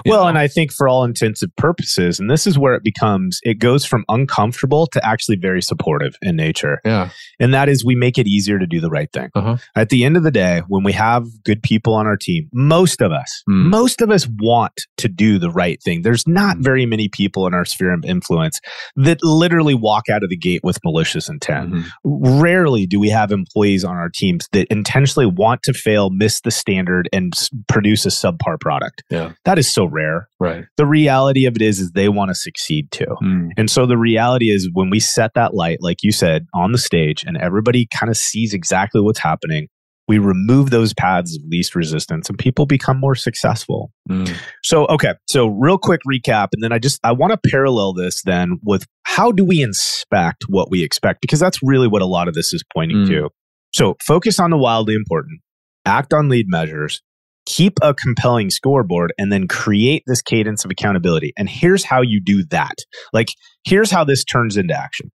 Well, know? and I think for all intents and purposes, and this is where it becomes, it goes from uncomfortable to actually very supportive in nature. yeah. And that is we make it easier to do the right thing. Uh-huh. At the end of the day, when we have good people on our team, most of us, Mm. most of us want to do the right thing. There's not Mm. very many people in our sphere of influence that literally walk out of the gate with malicious intent. Mhm. Rarely do we have employees on our teams that intentionally want to fail, miss the standard, and produce a subpar product. Yeah. That is so rare. Right. The reality of it is, is they want to succeed too. Mm. And so the reality is when we set that light, like you said, on the stage and everybody kind of sees exactly what's happening, we remove those paths of least resistance and people become more successful. Mm. So, okay. So real quick recap. And then I just, I want to parallel this then with how do we inspect what we expect? Because that's really what a lot of this is pointing Mm. to. So focus on the wildly important, act on lead measures, keep a compelling scoreboard, and then create this cadence of accountability. And here's how you do that. Like, here's how this turns into action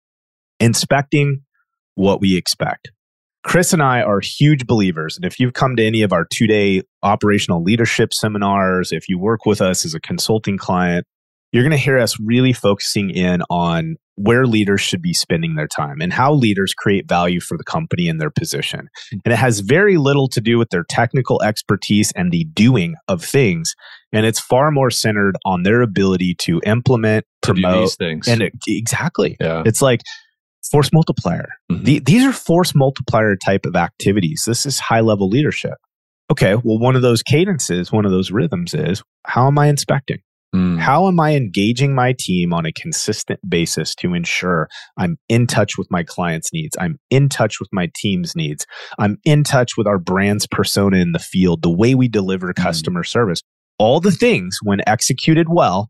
inspecting what we expect. Chris and I are huge believers. And if you've come to any of our two day operational leadership seminars, if you work with us as a consulting client, you're going to hear us really focusing in on where leaders should be spending their time and how leaders create value for the company and their position. And it has very little to do with their technical expertise and the doing of things. And it's far more centered on their ability to implement, To promote, these things. and it, exactly. yeah. It's like force multiplier. Mhm. The, these are force multiplier type of activities. This is high level leadership. Okay, well, one of those cadences, one of those rhythms is how am I inspecting? Mm. How am I engaging my team on a consistent basis to ensure I'm in touch with my clients' needs? I'm in touch with my team's needs. I'm in touch with our brand's persona in the field, the way we deliver Mm. customer service. All the things, when executed well,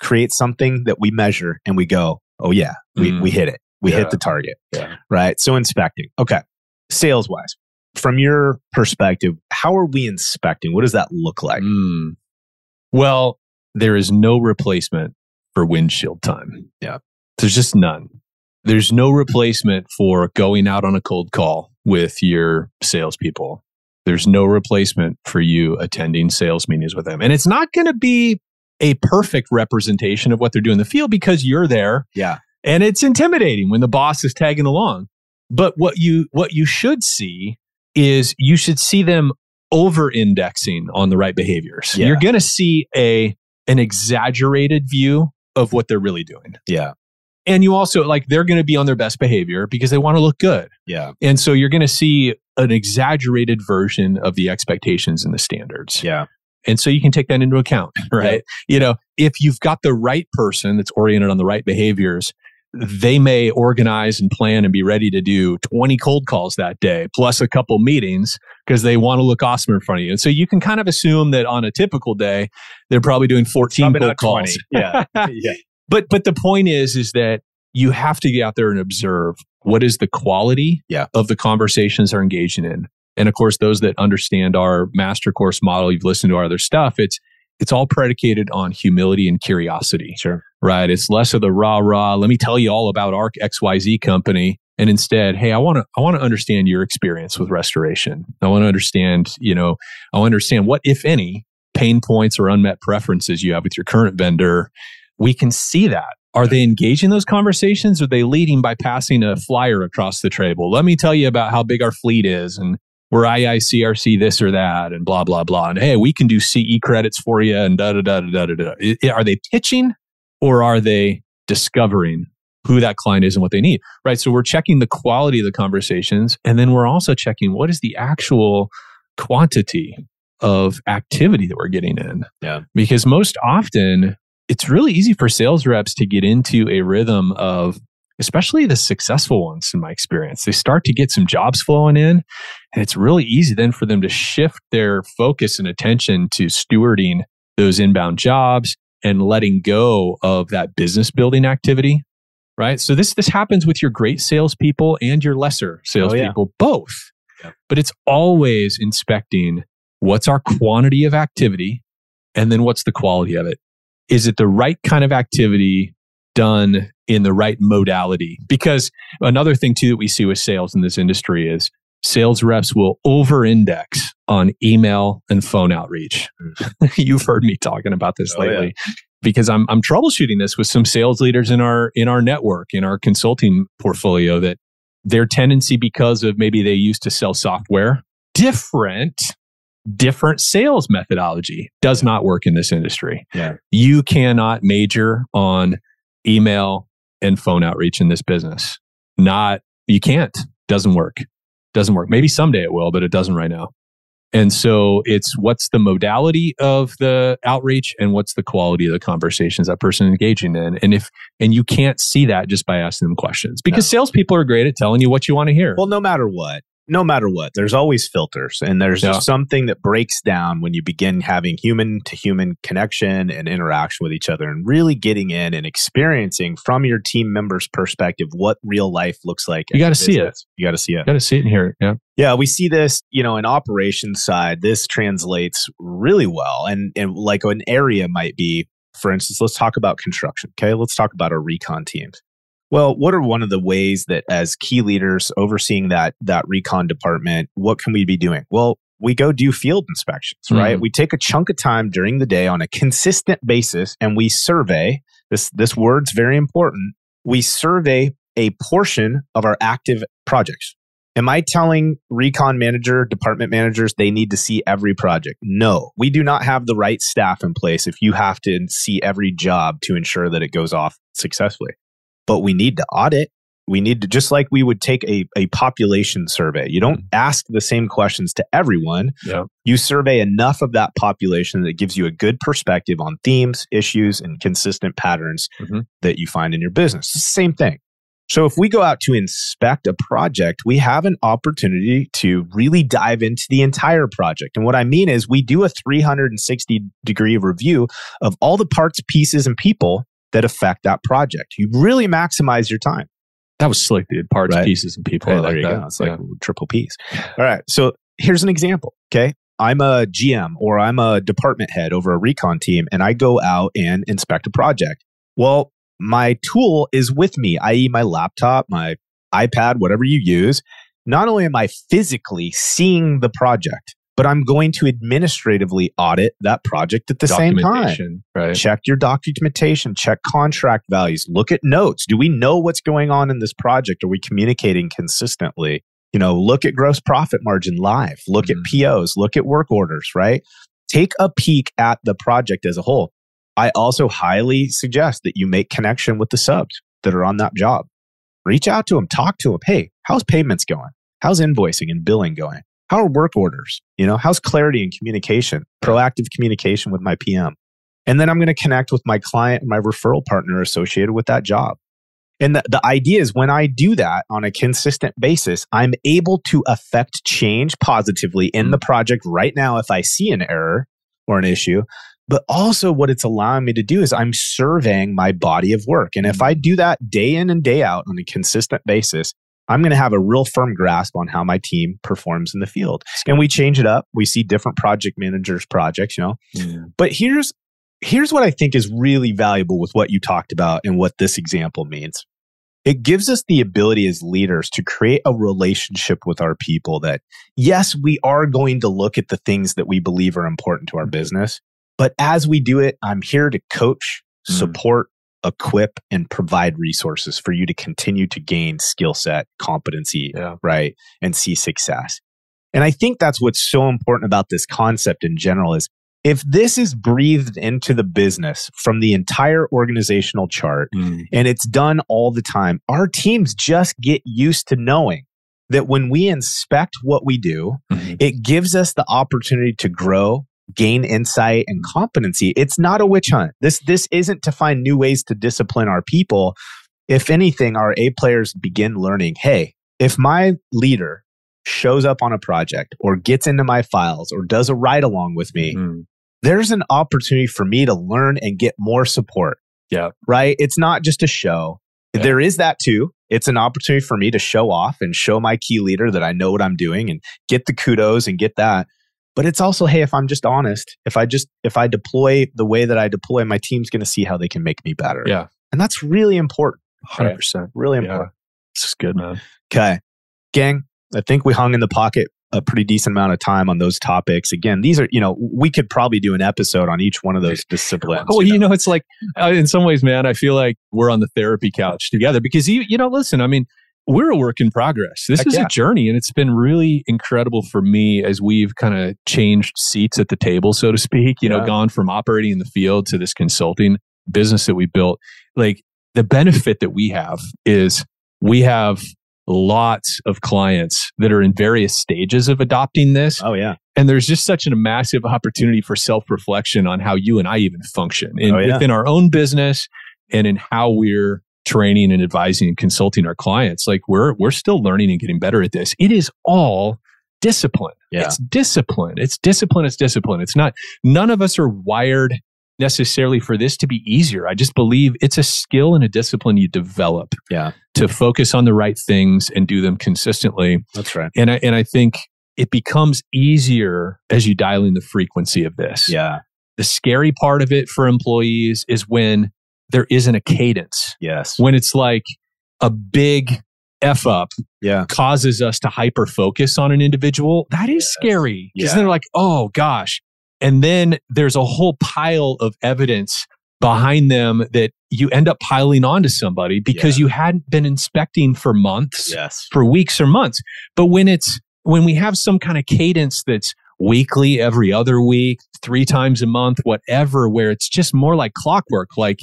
create something that we measure and we go, oh, yeah, we, Mm. we hit it. We Yeah. hit the target, Yeah. right? So, inspecting. Okay. Sales wise, from your perspective, how are we inspecting? What does that look like? Mm. Well, there is no replacement for windshield time. Yeah. There's just none. There's no replacement for going out on a cold call with your salespeople. There's no replacement for you attending sales meetings with them. And it's not going to be a perfect representation of what they're doing in the field because you're there Yeah. and it's intimidating when the boss is tagging along. But what you what you should see is you should see them over indexing on the right behaviors. Yeah. You're going to see a an exaggerated view of what they're really doing. Yeah. And you also like they're going to be on their best behavior because they want to look good. Yeah. And so you're going to see an exaggerated version of the expectations and the standards. Yeah. And so you can take that into account, right? You know, if you've got the right person that's oriented on the right behaviors, they may organize and plan and be ready to do 20 cold calls that day, plus a couple meetings because they want to look awesome in front of you. And so you can kind of assume that on a typical day, they're probably doing 14 Probably cold calls. 20. Yeah. yeah. But but the point is is that you have to get out there and observe what is the quality Yeah. of the conversations they're engaging in. And of course, those that understand our master course model, you've listened to our other stuff, it's it's all predicated on humility and curiosity. Sure. Right. It's less of the rah rah, let me tell you all about our XYZ company. And instead, hey, I want to I want to understand your experience with restoration. I want to understand, you know, I want to understand what, if any, pain points or unmet preferences you have with your current vendor. We can see that. Are they engaging those conversations? Or are they leading by passing a flyer across the table? Let me tell you about how big our fleet is and we're IICRC this or that and blah, blah, blah. And hey, we can do CE credits for you and da, da, da, da, da, da. Are they pitching or are they discovering who that client is and what they need? Right. So we're checking the quality of the conversations. And then we're also checking what is the actual quantity of activity that we're getting in. Yeah. Because most often it's really easy for sales reps to get into a rhythm of, especially the successful ones in my experience. They start to get some jobs flowing in, and it's really easy then for them to shift their focus and attention to stewarding those inbound jobs and letting go of that business building activity. Right. So this this happens with your great salespeople and your lesser oh, salespeople, both. Yep. But it's always inspecting what's our quantity of activity and then what's the quality of it. Is it the right kind of activity done in the right modality? Because another thing too that we see with sales in this industry is sales reps will over index on email and phone outreach. Mm. You've heard me talking about this Oh, yeah. lately because I'm I'm troubleshooting this with some sales leaders in our in our network, in our consulting portfolio that their tendency because of maybe they used to sell software, different different sales methodology does not work in this industry. Yeah. You cannot major on email and phone outreach in this business. Not you can't. Doesn't work. Doesn't work. Maybe someday it will, but it doesn't right now. And so it's what's the modality of the outreach and what's the quality of the conversations that person engaging in. And if and you can't see that just by asking them questions because salespeople are great at telling you what you want to hear. Well, no matter what, no matter what, there's always filters, and there's Yeah. something that breaks down when you begin having human to human connection and interaction with each other, and really getting in and experiencing from your team members' perspective what real life looks like. You gotta see it. You got to see it. Got to see it and hear it. Yeah. Yeah, we see this, you know, in operations side, this translates really well. And and like an area might be, for instance, let's talk about construction. Okay. Let's talk about our recon teams. Well, what are one of the ways that as key leaders overseeing that that recon department, what can we be doing? Well, we go do field inspections, right? Mm-hmm. We take a chunk of time during the day on a consistent basis and we survey. This this word's very important. We survey a portion of our active projects. Am I telling recon manager, department managers they need to see every project? No. We do not have the right staff in place if you have to see every job to ensure that it goes off successfully. But we need to audit. We need to just like we would take a, a population survey. You don't ask the same questions to everyone. Yeah. you survey enough of that population that gives you a good perspective on themes issues and consistent patterns Mhm. that you find in your business. Same thing. So if we go out to inspect a project we have an opportunity to really dive into the entire project. And what i mean is we do a 360 degree review of all the parts pieces and people that affect that project you really maximize your time That was slick, dude. Parts, Right. pieces, and people. Hey, like there you that. go. It's like Yeah. triple P's. All right. So here's an example. Okay. I'm a GM or I'm a department head over a recon team and I go out and inspect a project. Well, my tool is with me, i.e., my laptop, my iPad, whatever you use. Not only am I physically seeing the project, but I'm going to administratively audit that project at the same time Right. check your documentation, check contract values, look at notes. Do we know what's going on in this project? Are we communicating consistently? You know, look at gross profit margin live, look at mm-hmm. POs, look at work orders, right? Take a peek at the project as a whole. I also highly suggest that you make connection with the subs that are on that job. Reach out to them, talk to them. Hey, how's payments going? How's invoicing and billing going? How are work orders? You know, how's clarity and communication, proactive communication with my PM? And then I'm going to connect with my client and my referral partner associated with that job. And the, the idea is when I do that on a consistent basis, I'm able to affect change positively in the project right now if I see an error or an issue. But also, what it's allowing me to do is I'm surveying my body of work. And if I do that day in and day out on a consistent basis, I'm going to have a real firm grasp on how my team performs in the field. And we change it up. We see different project managers' projects, you know, Yeah. but here's here's what I think is really valuable with what you talked about and what this example means. It gives us the ability as leaders to create a relationship with our people that yes, we are going to look at the things that we believe are important to our business, but as we do it, I'm here to coach, Mm. support, equip and provide resources for you to continue to gain skill set, competency, Yeah. right? And see success. And I think that's what's so important about this concept in general is if this is breathed into the business from the entire organizational chart Mm. and it's done all the time, our teams just get used to knowing that when we inspect what we do, Mhm. it gives us the opportunity to grow, gain insight and competency. It's not a witch hunt. This this isn't to find new ways to discipline our people. If anything, our A players begin learning, hey, if my leader shows up on a project or gets into my files or does a ride along with me, Mm. there's an opportunity for me to learn and get more support. Yeah. Right? It's not just a show. Yeah. There is that too. It's an opportunity for me to show off and show my key leader that I know what I'm doing and get the kudos and get that. But it's also, hey, if I'm just honest, if I just if I deploy the way that I deploy, my team's going to see how they can make me better. Yeah. And that's really important. Hundred percent. Really Yeah. important. This is good, man. Okay. Gang, I think we hung in the pocket a pretty decent amount of time on those topics. Again, these are, you know, we could probably do an episode on each one of those disciplines. Well, you know, it's like uh, in some ways, man, I feel like we're on the therapy couch together because you, you know, listen, I mean, we're a work in progress. This Heck is yeah. a journey, and it's been really incredible for me as we've kind of changed seats at the table, so to speak. You know, gone from operating in the field to this consulting business that we built. Like the benefit that we have is we have lots of clients that are in various stages of adopting this Oh yeah. and there's just such a massive opportunity for self-reflection on how you and I even function in, Oh, yeah. within our own business and in how we're training and advising and consulting our clients. Like we're we're still learning and getting better at this. It is all discipline. Yeah. It's discipline. It's discipline. It's discipline. It's not. None of us are wired necessarily for this to be easier. I just believe it's a skill and a discipline you develop Yeah. to focus on the right things and do them consistently That's right. and I, and I think it becomes easier as you dial in the frequency of this. Yeah. The scary part of it for employees is when there isn't a cadence, Yes. when it's like a big F up Yeah. causes us to hyper focus on an individual, that is scary. Because Yeah. they're like, oh gosh. And then there's a whole pile of evidence behind them that you end up piling onto somebody because Yeah. you hadn't been inspecting for months, Yes. for weeks or months. But when it's when we have some kind of cadence that's weekly, every other week, three times a month, whatever, where it's just more like clockwork, like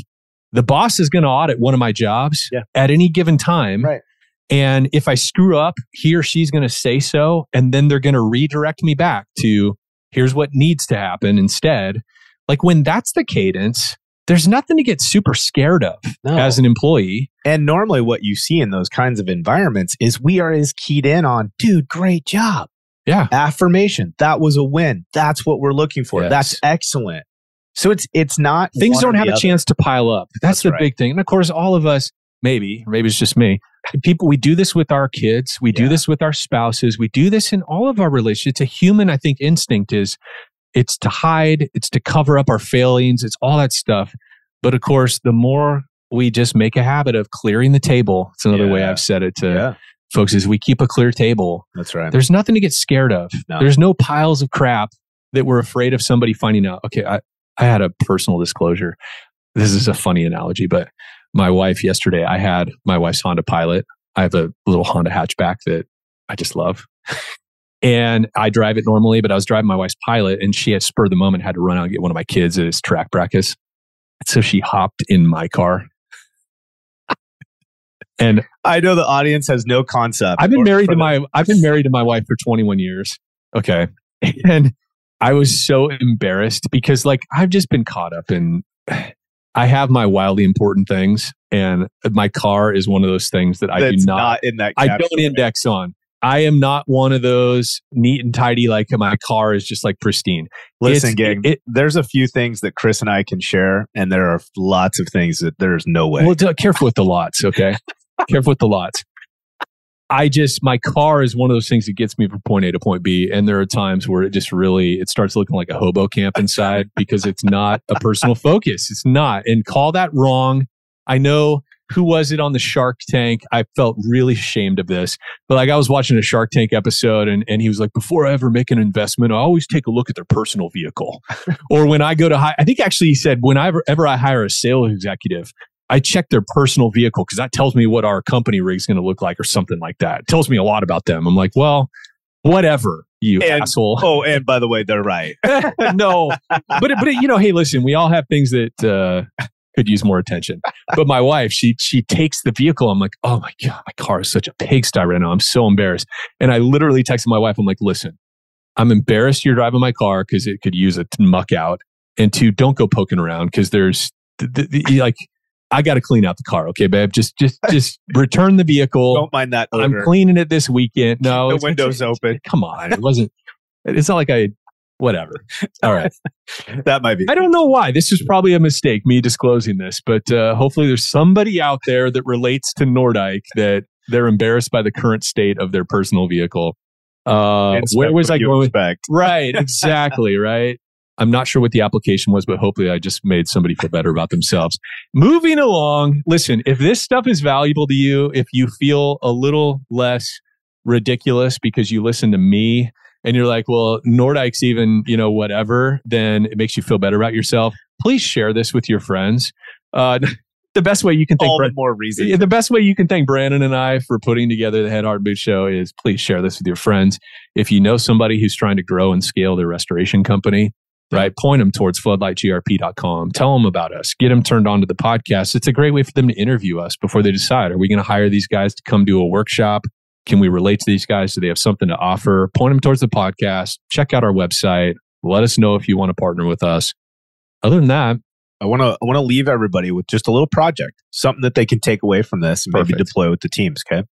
the boss is going to audit one of my jobs Yeah. at any given time. Right. And if I screw up, he or she's going to say so. And then they're going to redirect me back to here's what needs to happen instead. Like when that's the cadence, there's nothing to get super scared of No. as an employee. And normally, what you see in those kinds of environments is we are as keyed in on, dude, great job. Yeah. Affirmation. That was a win. That's what we're looking for. Yes. That's excellent. So it's it's not Things don't have a other. chance to pile up. That's, That's the right. big thing. And of course, all of us, maybe, maybe it's just me, people, we do this with our kids. We do this with our spouses. We do this in all of our relationships. It's a human, I think, instinct is it's to hide, it's to cover up our failings, it's all that stuff. But of course, the more we just make a habit of clearing the table, it's another way I've said it to Yeah, folks, is we keep a clear table. that's right. There's nothing to get scared of. No. There's no piles of crap that we're afraid of somebody finding out. Okay, I, I had a personal disclosure. This is a funny analogy, but my wife yesterday, I had my wife's Honda Pilot. I have a little Honda hatchback that I just love. And I drive it normally, but I was driving my wife's Pilot and she had spur of the moment had to run out and get one of my kids at his track practice. So she hopped in my car. and I know the audience has no concept. I've been married to my I've been married to my wife for 21 years. Okay. And I was so embarrassed because like I've just been caught up in I have my wildly important things and my car is one of those things that I that's do not, not, in that. I don't index on. I am not one of those neat and tidy like my car is just like pristine. Listen, It's- gang. it- there's a few things that Chris and I can share, and there are lots of things that there's no way. Well, careful with the lots, okay? careful with the lots. I just my car is one of those things that gets me from point A to point B, and there are times where it just really it starts looking like a hobo camp inside because it's not a personal focus. It's not, and call that wrong. I know who was it on the Shark Tank? I felt really ashamed of this, but like I was watching a Shark Tank episode, and and he was like, before I ever make an investment, I always take a look at their personal vehicle, or when I go to hire. I think actually he said when I ever, ever I hire a sales executive. I check their personal vehicle because that tells me what our company rig is going to look like or something like that. It tells me a lot about them. I'm like, well, whatever, you And- asshole. oh, and by the way, they're right. no, but but you know, hey, listen, we all have things that uh, could use more attention. But my wife, she she takes the vehicle. I'm like, oh my god, my car is such a pigsty right now. I'm so embarrassed. And I literally texted my wife. I'm like, listen, I'm embarrassed you're driving my car because it could use a muck out. And two, don't go poking around because there's th- th- th- like. I got to clean out the car, okay, babe. Just, just, just return the vehicle. Don't mind that I'm cleaning it this weekend. No, the windows open. Come on, it wasn't. It's not like I. Whatever. All right. That might be. I don't know why. This is probably a mistake, me disclosing this, but uh, hopefully there's somebody out there that relates to Nordyke that they're embarrassed by the current state of their personal vehicle. Uh, where was I going? expect. Right, exactly, right. I'm not sure what the application was, but hopefully I just made somebody feel better about themselves. Moving along, listen, if this stuff is valuable to you, if you feel a little less ridiculous because you listen to me and you're like, well, Nordyke's even, you know, whatever, then it makes you feel better about yourself. Please share this with your friends. Uh, the best way you can thank All the more reason. the best way you can thank Brandon and I for putting together the Head Heart Boot Show is please share this with your friends. If you know somebody who's trying to grow and scale their restoration company, right, point them towards floodlightgrp.com. Tell them about us. Get them turned on to the podcast. It's a great way for them to interview us before they decide are we going to hire these guys to come do a workshop? Can we relate to these guys? Do they have something to offer? Point them towards the podcast. Check out our website. Let us know if you want to partner with us. Other than that, I want to I want to leave everybody with just a little project, something that they can take away from this and maybe deploy with the teams. Okay.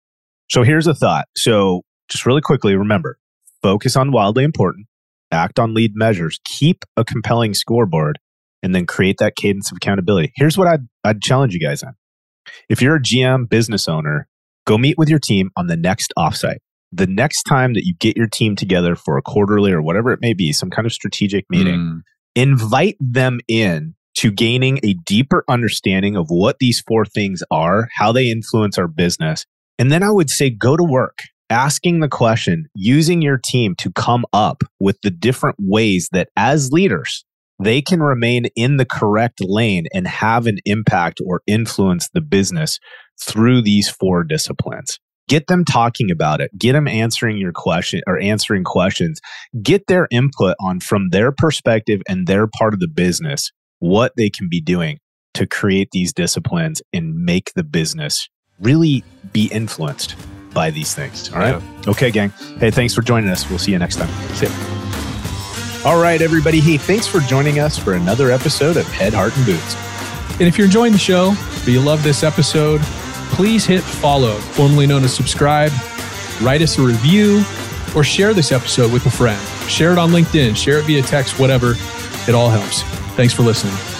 So here's a thought. So just really quickly, remember: focus on wildly important, act on lead measures, keep a compelling scoreboard, and then create that cadence of accountability. Here's what I'd I'd challenge you guys on: if you're a GM business owner, go meet with your team on the next offsite. The next time that you get your team together for a quarterly or whatever it may be, some kind of strategic meeting mm, invite them in to gaining a deeper understanding of what these four things are, how they influence our business, And then I would say go to work, asking the question, using your team to come up with the different ways that as leaders, they can remain in the correct lane and have an impact or influence the business through these four disciplines. Get them talking about it. Get them answering your question or answering questions. Get their input on from their perspective and their part of the business what they can be doing to create these disciplines and make the business really be influenced by these things. All right. Yeah. Okay, gang. Hey, thanks for joining us. We'll see you next time. See ya. All right, everybody. Hey, thanks for joining us for another episode of Head, Heart, and Boots. And if you're enjoying the show, but you love this episode, please hit follow, formerly known as subscribe, write us a review, or share this episode with a friend. Share it on LinkedIn, share it via text, whatever. It all helps. Thanks for listening.